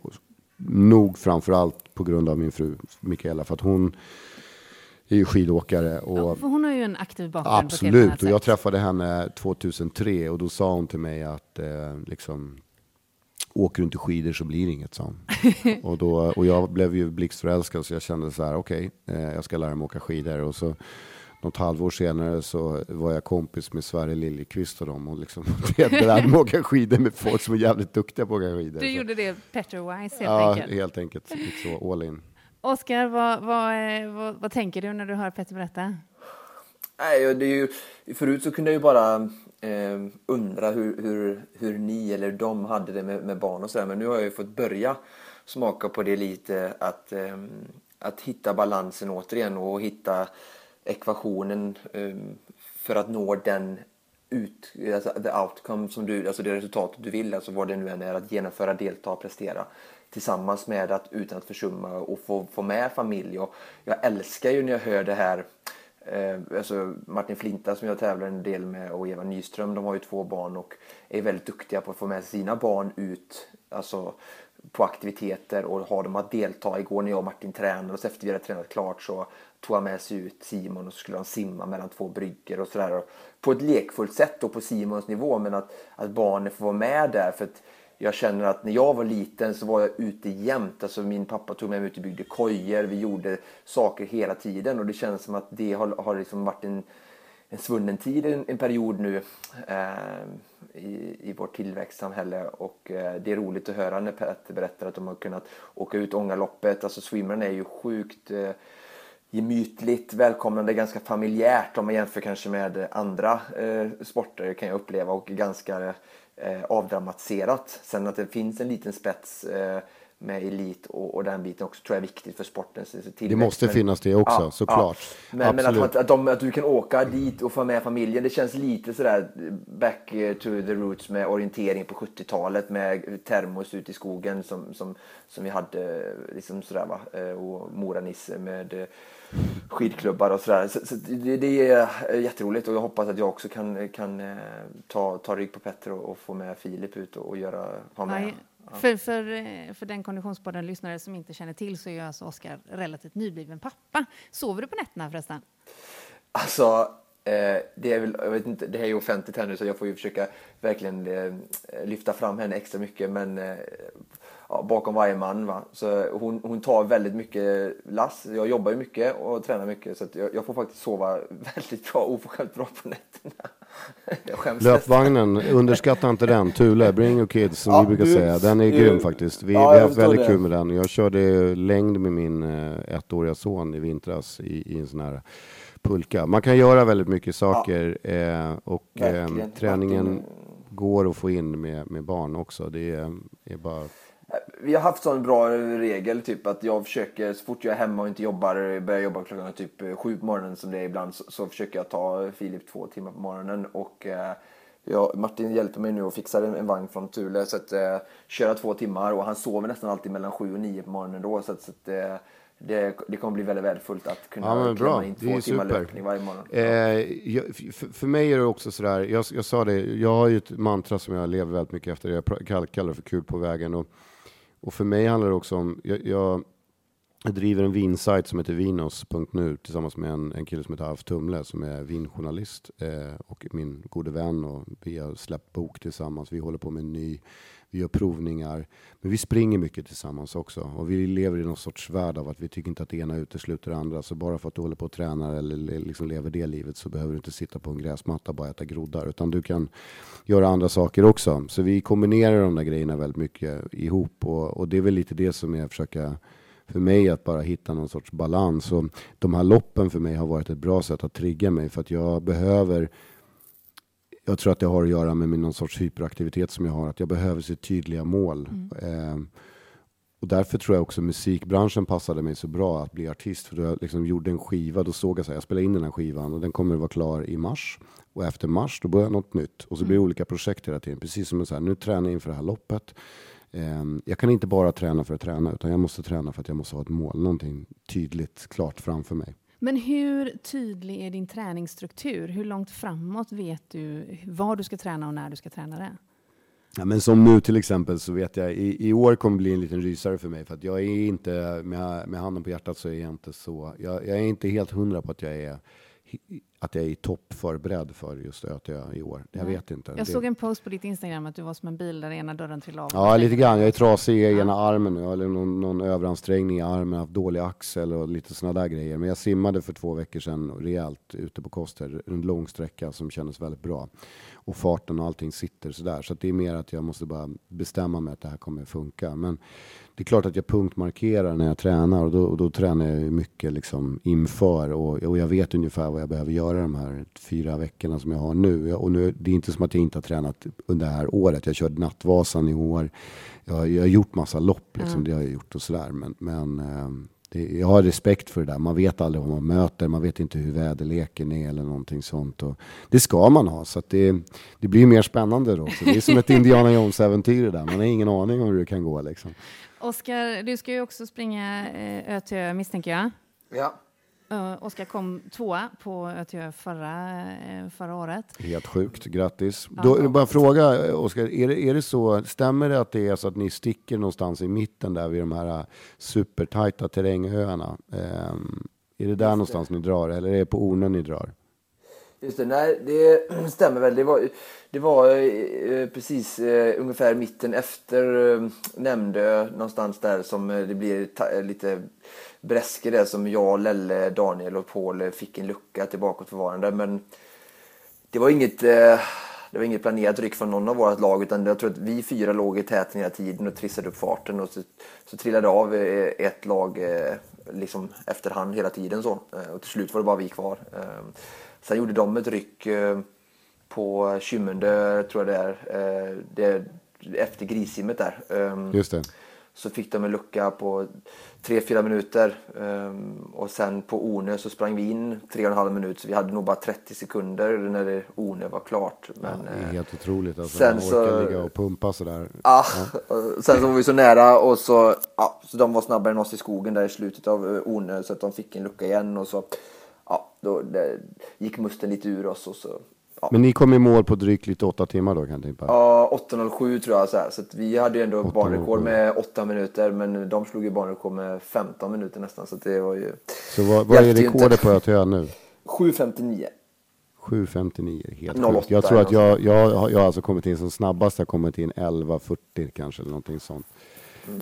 S3: nog framförallt på grund av min fru Mikaela. För att hon är ju skidåkare. Och,
S1: ja, hon har ju en aktiv bakgrund.
S3: Absolut, och jag träffade henne 2003 och då sa hon till mig att eh, liksom, åker du inte skidor så blir det inget, sa och, då, och jag blev ju blixtförälskad så jag kände så här, okej, okay, eh, jag ska lära mig åka skidor. Och så något halvår senare så var jag kompis med Sverre Liljekvist och dem och liksom lärde mig åka skidor med folk som är jävligt duktiga på att åka skidor.
S1: Du så. gjorde det Petter Wise helt
S3: ja,
S1: enkelt?
S3: Ja, helt enkelt. Så all in.
S1: Oskar, vad, vad, eh, vad, vad, tänker du när du hör Petter berätta?
S2: Nej, det är ju, förut så kunde jag ju bara eh, undra hur, hur, hur ni eller de hade det med, med barn och sådär. Men nu har jag ju fått börja smaka på det lite. Att, eh, att hitta balansen återigen och hitta ekvationen eh, för att nå den ut, alltså the outcome som du, alltså det resultatet du vill, alltså vad det nu än är, att genomföra, delta, prestera tillsammans med att utan att försumma och få, få med familj. Och jag älskar ju när jag hör det här Eh, alltså Martin Flinta som jag tävlar en del med och Eva Nyström, de har ju två barn och är väldigt duktiga på att få med sina barn ut alltså, på aktiviteter och ha dem att delta. Igår när jag och Martin tränade och efter vi hade tränat klart så tog han med sig ut Simon och så skulle han simma mellan två bryggor och sådär. På ett lekfullt sätt då på Simons nivå men att, att barnen får vara med där. för att jag känner att när jag var liten så var jag ute jämt. Alltså min pappa tog med mig ut och byggde kojor. Vi gjorde saker hela tiden och det känns som att det har, har liksom varit en, en svunnen tid en, en period nu eh, i, i vårt tillväxtsamhälle och eh, det är roligt att höra när Petter berättar att de har kunnat åka ut Ångaloppet. Alltså swimmern är ju sjukt eh, gemytligt, välkomnande, ganska familjärt om man jämför kanske med andra eh, sporter kan jag uppleva och ganska eh, Eh, avdramatiserat. Sen att det finns en liten spets eh, med elit och, och, den biten också tror jag är viktigt för sportens tillväxt.
S3: Det måste men, finnas det också, ja, såklart.
S2: Ja. Men, men, att, att, de, att, du kan åka dit och få med familjen, det känns lite sådär back to the roots med orientering på 70-talet med termos ute i skogen som, som, som vi hade liksom sådär va. Eh, och Mora-Nisse med skidklubbar och sådär. Så, så det, det, är jätteroligt och jag hoppas att jag också kan, kan eh, ta, ta rygg på Petter och, och få med Filip ut och, och göra, ha med.
S1: För, för, eh, för den konditionspodden lyssnare som inte känner till så är alltså Oskar relativt nybliven pappa. Sover du på nätterna förresten?
S2: Alltså, eh, det är väl, jag vet inte, det här är ju offentligt här nu så jag får ju försöka verkligen eh, lyfta fram henne extra mycket men ja, bakom varje man. Va? Så hon, hon tar väldigt mycket lass. Jag jobbar ju mycket och tränar mycket så jag, jag, får faktiskt sova väldigt bra, oförskämt bra på nätterna.
S3: Löpvagnen, underskatta inte den. Thule, bring your kids som ja, vi brukar du, säga. Den är du, grym faktiskt. Vi, ja, vi har haft väldigt det. kul med den. Jag körde längd med min uh, ettåriga son i vintras i, i en sån här pulka. Man kan göra väldigt mycket saker ja. eh, och eh, träningen går att få in med, med barn också. Det är, är bara
S2: vi har haft sån bra regel typ att jag försöker så fort jag är hemma och inte jobbar, börjar jobba klockan typ sju på morgonen som det är ibland så, så försöker jag ta Filip två timmar på morgonen. Och eh, jag, Martin hjälper mig nu och fixar en, en vagn från Thule så att eh, köra två timmar. Och han sover nästan alltid mellan sju och nio på morgonen då så att, så att eh, det, det kommer bli väldigt värdefullt att kunna
S3: ja, klämma
S2: in två timmar löpning varje morgon.
S3: Eh, jag, för, för, mig är det också sådär, jag, jag sa det, jag har ju ett mantra som jag lever väldigt mycket efter, jag kallar det för kul på vägen. Och, och för mig handlar det också om, jag, jag, driver en vinsajt som heter vinos.nu tillsammans med en, en kille som heter Alf Tumle som är vinjournalist eh, och min gode vän och vi har släppt bok tillsammans. Vi håller på med en ny, vi gör provningar. Men vi springer mycket tillsammans också och vi lever i någon sorts värld av att vi tycker inte att det ena utesluter det andra. Så bara för att du håller på och tränar eller liksom lever det livet så behöver du inte sitta på en gräsmatta och bara äta groddar utan du kan göra andra saker också. Så vi kombinerar de där grejerna väldigt mycket ihop och, och det är väl lite det som jag försöker för mig att bara hitta någon sorts balans. Och de här loppen för mig har varit ett bra sätt att trigga mig för att jag behöver jag tror att det har att göra med någon sorts hyperaktivitet som jag har, att jag behöver se tydliga mål. Mm. Eh, och därför tror jag också musikbranschen passade mig så bra att bli artist. För då jag liksom gjorde en skiva, då såg jag så här, jag spelade in den här skivan och den kommer att vara klar i mars. Och efter mars, då börjar något nytt. Och så blir det mm. olika projekt hela tiden. Precis som så här, nu tränar jag inför det här loppet. Ehm, jag kan inte bara träna för att träna, utan jag måste träna för att jag måste ha ett mål, någonting tydligt, klart framför mig.
S1: Men hur tydlig är din träningsstruktur? Hur långt framåt vet du vad du ska träna och när du ska träna det?
S3: Ja, men som nu till exempel så vet jag, i, i år kommer bli en liten rysare för mig för att jag är inte, med, med handen på hjärtat så är jag inte så, jag, jag är inte helt hundra på att jag är att jag är i topp förberedd för just Ötö i år. Jag Nej. vet inte.
S1: Jag såg en post på ditt Instagram att du var som en bil där ena dörren trillade av.
S3: Ja, lite grann. Jag är trasig i ena armen nu, eller någon, någon överansträngning i armen, haft dålig axel och lite sådana där grejer. Men jag simmade för två veckor sedan rejält ute på Koster, en lång sträcka som kändes väldigt bra. Och farten och allting sitter sådär. Så det är mer att jag måste bara bestämma mig att det här kommer funka. Men det är klart att jag punktmarkerar när jag tränar och då, och då tränar jag mycket liksom inför och, och, jag vet ungefär vad jag behöver göra de här fyra veckorna som jag har nu. Och nu, det är inte som att jag inte har tränat under det här året. Jag körde Nattvasan i år. Jag, jag har gjort massa lopp, liksom, mm. det har jag gjort och sådär. Men, men ehm, det, jag har respekt för det där. Man vet aldrig vad man möter. Man vet inte hur väderleken är eller någonting sånt. Och det ska man ha. Så det, det blir mer spännande då. Så det är som ett Indiana Jones-äventyr där. Man har ingen aning om hur det kan gå. Liksom.
S1: Oskar, du ska ju också springa eh, ö till ö, misstänker jag.
S2: Ja.
S1: Uh, Oskar kom tvåa på Ötjö förra, uh, förra året.
S3: Helt sjukt, grattis. Ja. Då, bara fråga, Oskar, är det, är det så, stämmer det att det är så att ni sticker någonstans i mitten där vid de här supertajta terrängöarna? Um, är det där Just någonstans det. ni drar eller är det på Ornö ni drar?
S2: Just det, nej det stämmer väl. Det var, det var eh, precis eh, ungefär mitten efter eh, Nämndö någonstans där som eh, det blir ta, eh, lite bräske där som jag, Lelle, Daniel och Paul eh, fick en lucka till bakåtförvarande. Men det var inget eh, det var inget planerat ryck från någon av våra lag utan jag tror att vi fyra låg i täten hela tiden och trissade upp farten och så, så trillade av eh, ett lag eh, liksom efterhand hela tiden så. Och till slut var det bara vi kvar. Ehm, Sen gjorde de ett ryck eh, på Kymmende, tror jag det är, eh, det, efter grissimmet där.
S3: Ehm, Just det.
S2: Så fick de en lucka på 3-4 minuter ehm, och sen på Ornö så sprang vi in 3,5 minuter så vi hade nog bara 30 sekunder när det Ornö var klart. Men,
S3: ja, det är helt otroligt alltså. Sen man så, ligga och pumpa sådär.
S2: Ja, ja. sen så var vi så nära och så, ja, så de var snabbare än oss i skogen där i slutet av eh, Ornö så att de fick en lucka igen och så då gick musten lite ur oss och så
S3: Ja. Men ni kom i mål på drygt lite åtta timmar då kan jag tänka
S2: Ja, 8.07 tror jag. Så, här. så vi hade ju ändå banrekord med åtta minuter men de slog ju banrekord med 15 minuter nästan. Så det var ju...
S3: Så vad, vad är rekordet på Ötö nu?
S2: 7.59.
S3: 7.59, helt 08, sjukt. Jag tror att jag, jag, jag har alltså kommit in som snabbast, jag har kommit in 11.40 kanske eller någonting sånt.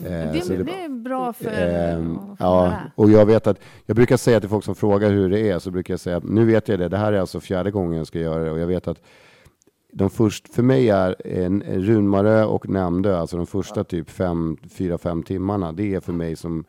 S1: Eh, det, det, det, är bra för
S3: eh, Ja, och jag vet att jag brukar säga till folk som frågar hur det är så brukar jag säga nu vet jag det. Det här är alltså fjärde gången jag ska göra det och jag vet att de först, för mig är en, Runmarö och Nämndö, alltså de första typ fem, fyra, fem timmarna, det är för mig som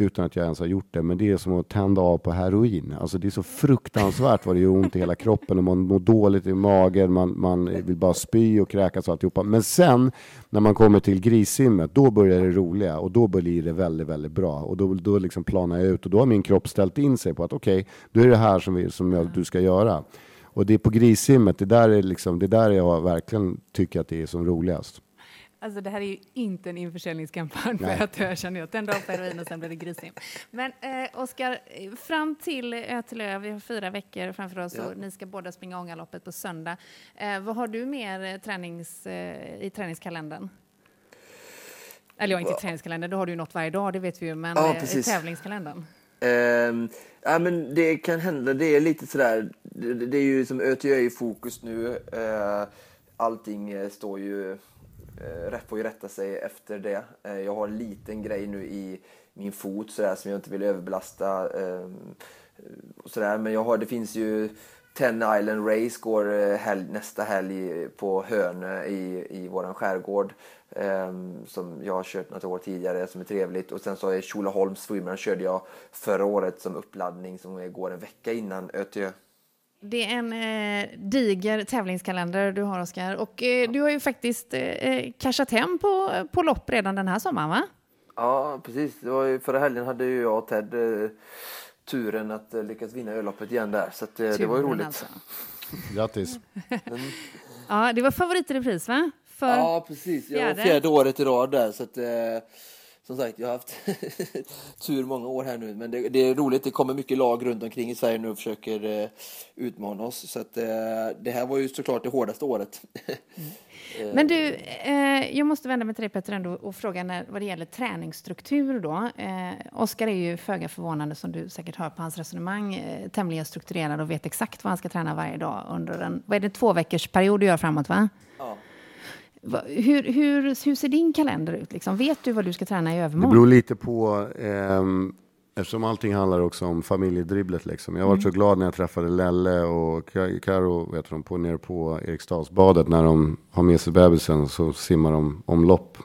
S3: utan att jag ens har gjort det. Men det är som att tända av på heroin. Alltså det är så fruktansvärt vad det gör ont i hela kroppen och man mår dåligt i magen, man, man vill bara spy och kräkas och alltihopa. Men sen när man kommer till grissimmet, då börjar det roliga och då blir det väldigt, väldigt bra. Och då, då liksom planar jag ut och då har min kropp ställt in sig på att okej, okay, då är det här som, vi, som jag, du ska göra. Och det är på grissimmet, det där är liksom, det där jag verkligen tycker att det är som roligast.
S1: Alltså det här är ju inte en införsäljningskampanj för att jag känner att en dag på heroin och sen blir det grissim. Men eh, Oskar, fram till Ö till Ö, vi har fyra veckor framför oss ja. och ni ska båda springa Ångaloppet på söndag. Eh, vad har du mer tränings, eh, i träningskalendern? Eller ja, inte träningskalender, då har du ju något varje dag, det vet vi ju, men
S2: Ja,
S1: eh,
S2: precis.
S1: tävlingskalendern.
S2: Ehm, ja, men det kan hända, det är lite sådär, det, det är ju som ÖTÖ är i fokus nu. Uh, allting eh, står ju, Eh, rätt får ju rätta sig efter det. Eh, jag har en liten grej nu i min fot sådär som jag inte vill överbelasta. Ehm, och sådär. Men jag har, det finns ju Ten Island Race går eh, helg, nästa helg på Hönö i, i våran skärgård. Ehm, som jag har kört något år tidigare som är trevligt. Och sen så är Tjolaholms Swimrun körde jag förra året som uppladdning som går en vecka innan ÖTÖ.
S1: Det är en eh, diger tävlingskalender du har, Oskar. Och eh, du har ju faktiskt eh, eh, cashat hem på, på lopp redan den här sommaren, va?
S2: Ja, precis. Det var ju, förra helgen hade ju jag och Ted eh, turen att eh, lyckas vinna ölloppet igen där. Så att, eh, det var ju roligt.
S1: alltså.
S3: Grattis.
S1: Ja, det var favorit i repris, va? För...
S2: Ja, precis. Jag var
S1: fjärde.
S2: fjärde året i rad där. Så att, eh, som sagt, jag har haft tur många år här nu. Men det, det är roligt. Det kommer mycket lag runt omkring i Sverige nu och försöker eh, utmana oss. Så att, eh, det här var ju såklart det hårdaste året.
S1: Men du, eh, jag måste vända mig till dig Petter ändå och fråga när, vad det gäller träningsstruktur då. Eh, Oskar är ju föga förvånande som du säkert hör på hans resonemang, eh, tämligen strukturerad och vet exakt vad han ska träna varje dag under en, vad är det, två veckors period du gör framåt va?
S2: ja.
S1: Hur, hur, hur ser din kalender ut? Liksom? Vet du vad du ska träna i
S3: Det
S1: övermorgon?
S3: beror lite på, ehm, eftersom allting handlar också om familjedribblet. Liksom. Jag var så glad när jag träffade Lelle och Ka- Karo vet de, på, nere på Eriksdalsbadet. När de har med sig bebisen så simmar de omlopp.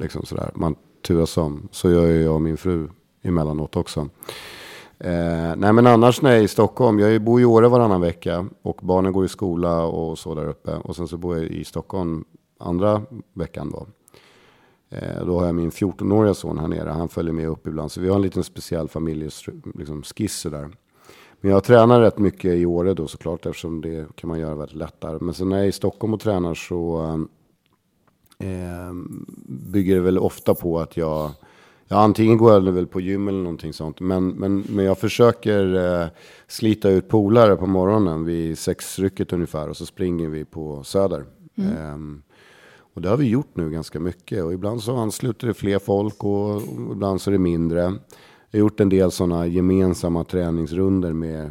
S3: Liksom sådär. Man turas om. Så gör jag och min fru emellanåt också. Eh, nej men annars när jag är i Stockholm, jag bor i Åre varannan vecka och barnen går i skola och så där uppe. Och sen så bor jag i Stockholm andra veckan då. Eh, då har jag min 14-åriga son här nere. Han följer med upp ibland. Så vi har en liten speciell familjeskiss liksom, där. Men jag tränar rätt mycket i Åre då såklart. Eftersom det kan man göra väldigt lättare. Men sen när jag är i Stockholm och tränar så eh, bygger det väl ofta på att jag Ja, antingen går jag väl på gym eller någonting sånt. Men, men, men jag försöker eh, slita ut polare på morgonen vid sexrycket ungefär. Och så springer vi på Söder. Ehm, och det har vi gjort nu ganska mycket. Och ibland så ansluter det fler folk och, ibland så är det mindre. Jag har gjort en del sådana gemensamma träningsrunder med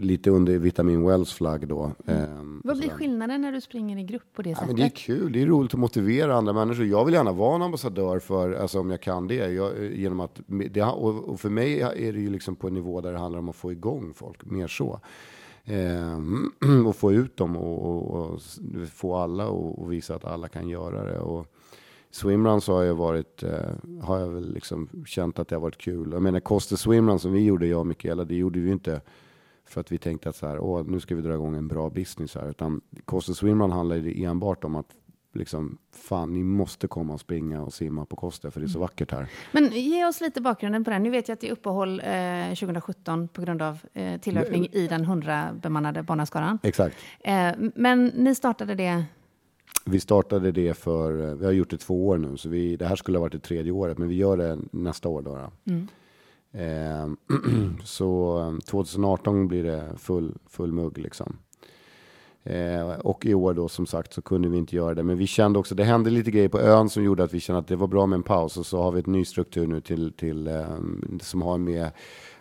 S3: lite under Vitamin Wells flagg då. Ehm,
S1: Vad blir skillnaden när du springer i grupp på det
S3: Ja,
S1: sättet?
S3: men det är kul, det är roligt att motivera andra människor. Jag vill gärna vara en ambassadör för, alltså om jag kan det. Jag, genom att, det och, och för mig är det ju liksom på en nivå där det handlar om att få igång folk, mer så. Ehm, och få ut dem och, och, och få alla och, visa att alla kan göra det. Och swimrun så har jag varit, eh, har jag väl liksom känt att det har varit kul. Jag menar Koster Swimrun som vi gjorde, jag och Mikaela, det gjorde vi ju inte för att vi tänkte att så här, Åh, nu ska vi dra igång en bra business här. Utan Koster Swimrun handlade ju enbart om att liksom, fan, ni måste komma och springa och simma på Koster för det är så vackert här.
S1: Men ge oss lite bakgrunden på den. Nu vet jag att det är uppehåll eh, 2017 på grund av eh, tillökning i den 100-bemannade barnaskaran.
S3: Exakt.
S1: Eh, men ni startade det...
S3: Vi startade det för, eh, vi har gjort det två år nu, så vi, det här skulle ha varit det tredje året, men vi gör det nästa år då. då. Eh, så eh, 2018 blir det full, full mugg liksom. Eh, och i år då som sagt så kunde vi inte göra det. Men vi kände också, det hände lite grejer på ön som gjorde att vi kände att det var bra med en paus. Och så har vi ett ny struktur nu till, till, eh, som har med,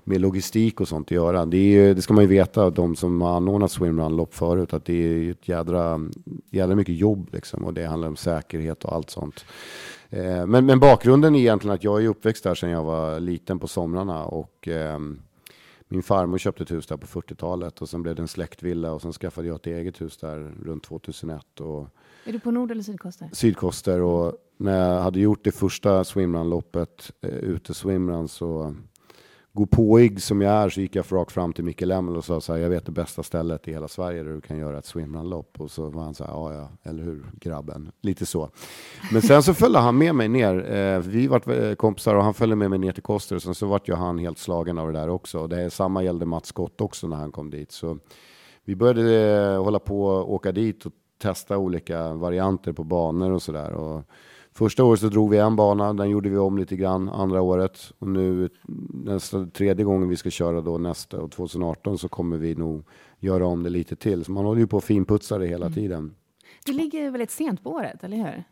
S3: med logistik och sånt att göra. Det, är, ju- det ska man ju veta, de som har anordnat swimrun-lopp förut, att det är ett jädra, jädra mycket jobb liksom. Och det handlar om säkerhet och allt sånt. Eh, men, men bakgrunden är egentligen att jag är uppväxt där sedan jag var liten på somrarna. Och, ehm, min farmor köpte ett hus där på 40-talet och sen blev det en släktvilla och sen skaffade jag ett eget hus där runt 2001 och
S1: Är du på nord eller sydkoster?
S3: sydkoster och när jag hade gjort det första swimrun-loppet, eh, ute swimrun så gå påig som jag är så gick jag rakt fram till Micke Lemmel och sa så här, jag vet det bästa stället i hela Sverige där du kan göra ett swimrun-lopp och så var han så här, ja ja, eller hur grabben, lite så. Men sen så följde han med mig ner, eh, vi var eh, kompisar och han följde med mig ner till Koster och sen så vart ju han helt slagen av det där också. Det är, samma gällde Mats Scott också när han kom dit. Så vi började eh, hålla på och åka dit och testa olika varianter på banor och sådär. Första året så drog vi en bana, den gjorde vi om lite grann andra året. Och nu nästa, tredje gången vi ska köra då nästa och 2018 så kommer vi nog göra om det lite till. Så man håller ju på att finputsa det hela tiden.
S1: Det ligger väldigt sent på året, eller hur?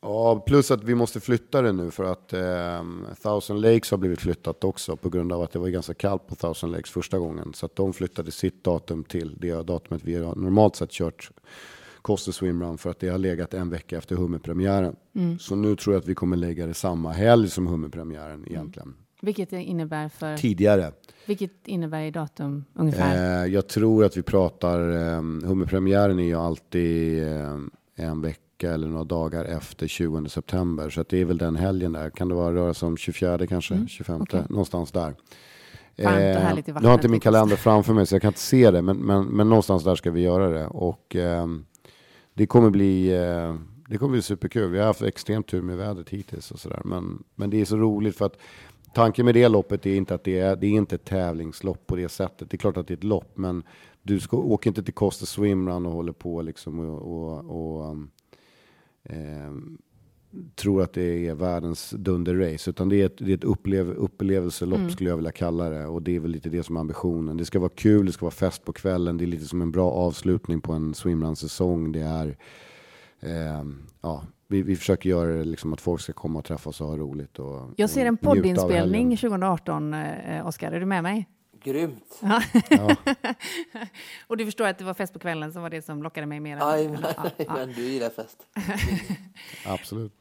S3: Ja, plus att vi måste flytta det nu för att eh, Thousand Lakes har blivit flyttat också på grund av att det var ganska kallt på Thousand Lakes första gången. Så att de flyttade sitt datum till det datumet vi har normalt sett kört Costa Swimrun för att det har legat en vecka efter hummerpremiären. Mm. Så nu tror jag att vi kommer lägga det samma helg som hummerpremiären egentligen. Mm.
S1: Vilket innebär för?
S3: Tidigare.
S1: Vilket innebär i datum ungefär?
S3: Eh, jag tror att vi pratar, eh, hummerpremiären är ju alltid eh, en vecka eller några dagar efter 20 september. Så att det är väl den helgen där. Kan det vara röra sig om 24 kanske, mm. 25, okay. någonstans där. Vattnet. Jag har inte min kalender framför mig så jag kan inte se det. Men, men, men någonstans där ska vi göra det. Och eh, det kommer bli eh, det kommer bli superkul. Vi har haft extremt tur med vädret hittills och sådär. Men, men det är så roligt för att tanken med det loppet är inte att det är, det är inte ett tävlingslopp på det sättet. Det är klart att det är ett lopp, men du ska, åker inte till Costa Swimrun och håller på liksom och, och, och um, eh, tror att det är världens dunderrace. Utan det är ett, det är ett upplev, upplevelselopp mm. skulle jag vilja kalla det. Och det är väl lite det som är ambitionen. Det ska vara kul, det ska vara fest på kvällen. Det är lite som en bra avslutning på en swimrun-säsong. Det är, eh, ja, vi, vi försöker göra det liksom att folk ska komma och träffas och ha roligt. Och,
S1: jag ser en poddinspelning 2018, eh, Oskar. Är du med mig?
S2: Grymt!
S1: Ja. och du förstår att det var fest på kvällen som var det som lockade mig mer?
S2: Aj, men, ja, men du gillar fest.
S3: Absolut.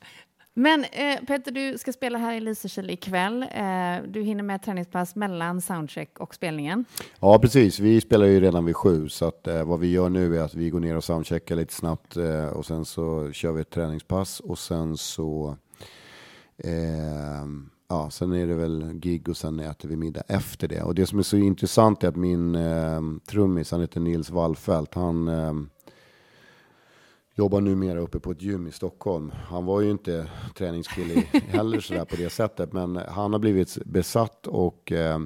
S1: Men eh, Peter, du ska spela här i Lysekil ikväll. Eh, du hinner med träningspass mellan soundcheck och spelningen.
S3: Ja, precis. Vi spelar ju redan vid sju, så att, eh, vad vi gör nu är att vi går ner och soundcheckar lite snabbt eh, och sen så kör vi ett träningspass och sen så eh, ja, sen är det väl gig och sen äter vi middag efter det. Och det som är så intressant är att min eh, trummis, han heter Nils Wallfält, han eh, jobbar numera uppe på ett gym i Stockholm. Han var ju inte träningskille heller sådär på det sättet, men han har blivit besatt och eh,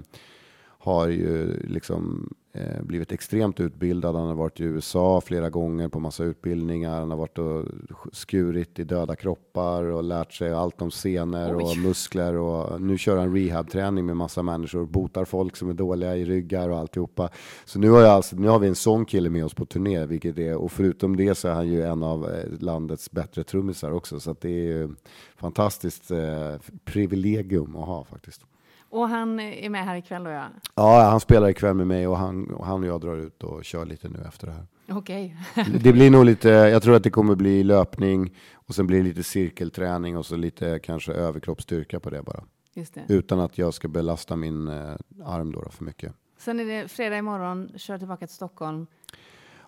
S3: har ju liksom eh, blivit extremt utbildad. Han har varit i USA flera gånger på massa utbildningar. Han har varit och skurit i döda kroppar och lärt sig allt om senor och muskler. Och nu kör han rehabträning med massa människor, botar folk som är dåliga i ryggar och alltihopa. Så nu har, jag alltså, nu har vi en sån kille med oss på turné, vilket är, och förutom det så är han ju en av eh, landets bättre trummisar också. Så det är ju fantastiskt eh, privilegium att ha faktiskt.
S1: Och han är med här ikväll då ja?
S3: Ja, han spelar ikväll med mig och han, och han och jag drar ut och kör lite nu efter det här.
S1: Okej.
S3: Okay. det blir nog lite, jag tror att det kommer bli löpning och sen blir det lite cirkelträning och så lite kanske överkroppsstyrka på det bara.
S1: Just det.
S3: Utan att jag ska belasta min eh, arm då, då för mycket.
S1: Sen är det fredag imorgon, kör tillbaka till Stockholm.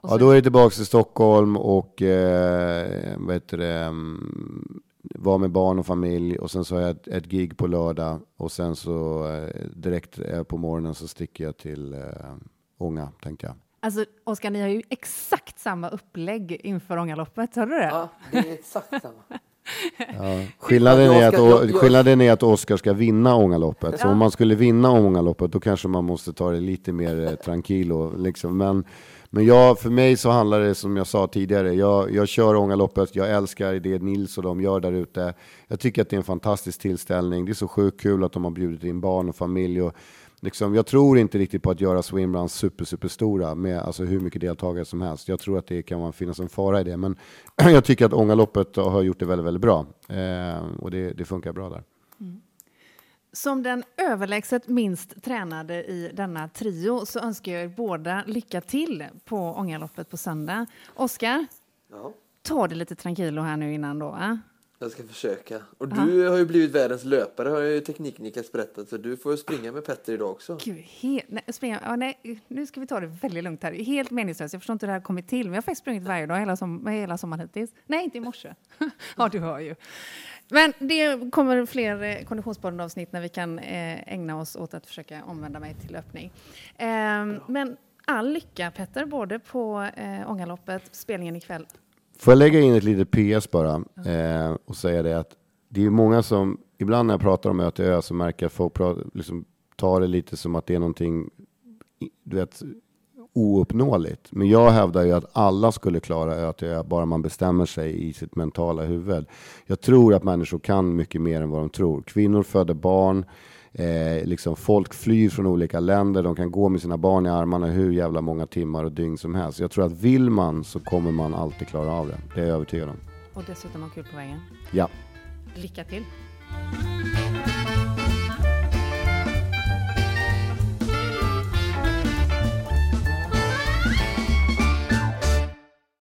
S3: Ja, då är jag tillbaka till Stockholm och eh, vad heter det, mm, var med barn och familj och sen så har jag ett, ett gig på lördag och sen så eh, direkt eh, på morgonen så sticker jag till eh, Ånga tänkte jag.
S1: Alltså Oskar, ni har ju exakt samma upplägg inför Ångaloppet, har du det?
S2: Ja, det är exakt samma.
S3: Ja. Skillnaden, är att, skillnaden är att Oskar ska vinna Ångaloppet. Så om man skulle vinna Ångaloppet då kanske man måste ta det lite mer eh, tranquilo. Liksom. Men men jag, för mig så handlar det som jag sa tidigare, jag, jag kör Ångaloppet, jag älskar det Nils och de gör där ute. Jag tycker att det är en fantastisk tillställning, det är så sjukt kul att de har bjudit in barn och familj. Och liksom, jag tror inte riktigt på att göra swimruns super, super stora med alltså, hur mycket deltagare som helst. Jag tror att det kan finnas en fara i det, men jag tycker att Ångaloppet har gjort det väldigt, väldigt bra. Eh, och det, det funkar bra där. Mm.
S1: Som den överlägset minst tränade i denna trio så önskar jag er båda lycka till på Ångaloppet på söndag. Oskar,
S2: ja.
S1: ta det lite tranquilo här nu innan då. Eh?
S2: Jag ska försöka. Och du har ju blivit världens löpare har ju Tekniknikas berättat. Så du får springa med Petter idag också.
S1: Gud, helt, nej, springa, ja, nej, nu ska vi ta det väldigt lugnt här. Helt meningslöst. Jag förstår inte hur det här kommit till. Men jag har faktiskt sprungit varje dag hela, som, hela sommaren hittills. Nej, inte i morse. ja, du hör ju. Men det kommer fler eh, Konditionspodden-avsnitt när vi kan eh, ägna oss åt att försöka omvända mig till löpning. Eh, men all lycka Petter, både på eh, Ångaloppet, spelningen ikväll.
S3: Får jag lägga in ett litet PS bara eh, och säga det att det är många som, ibland när jag pratar om ÖTÖ så märker jag att folk pratar, liksom, tar det lite som att det är någonting, du vet, ouppnåeligt. Men jag hävdar ju att alla skulle klara ÖTÖ bara man bestämmer sig i sitt mentala huvud. Jag tror att människor kan mycket mer än vad de tror. Kvinnor föder barn, eh, liksom folk flyr från olika länder, de kan gå med sina barn i armarna hur jävla många timmar och dygn som helst. Jag tror att vill man så kommer man alltid klara av det. Det är jag övertygad om.
S1: och dessutom ha kul på vägen.
S3: Ja.
S1: Lycka till!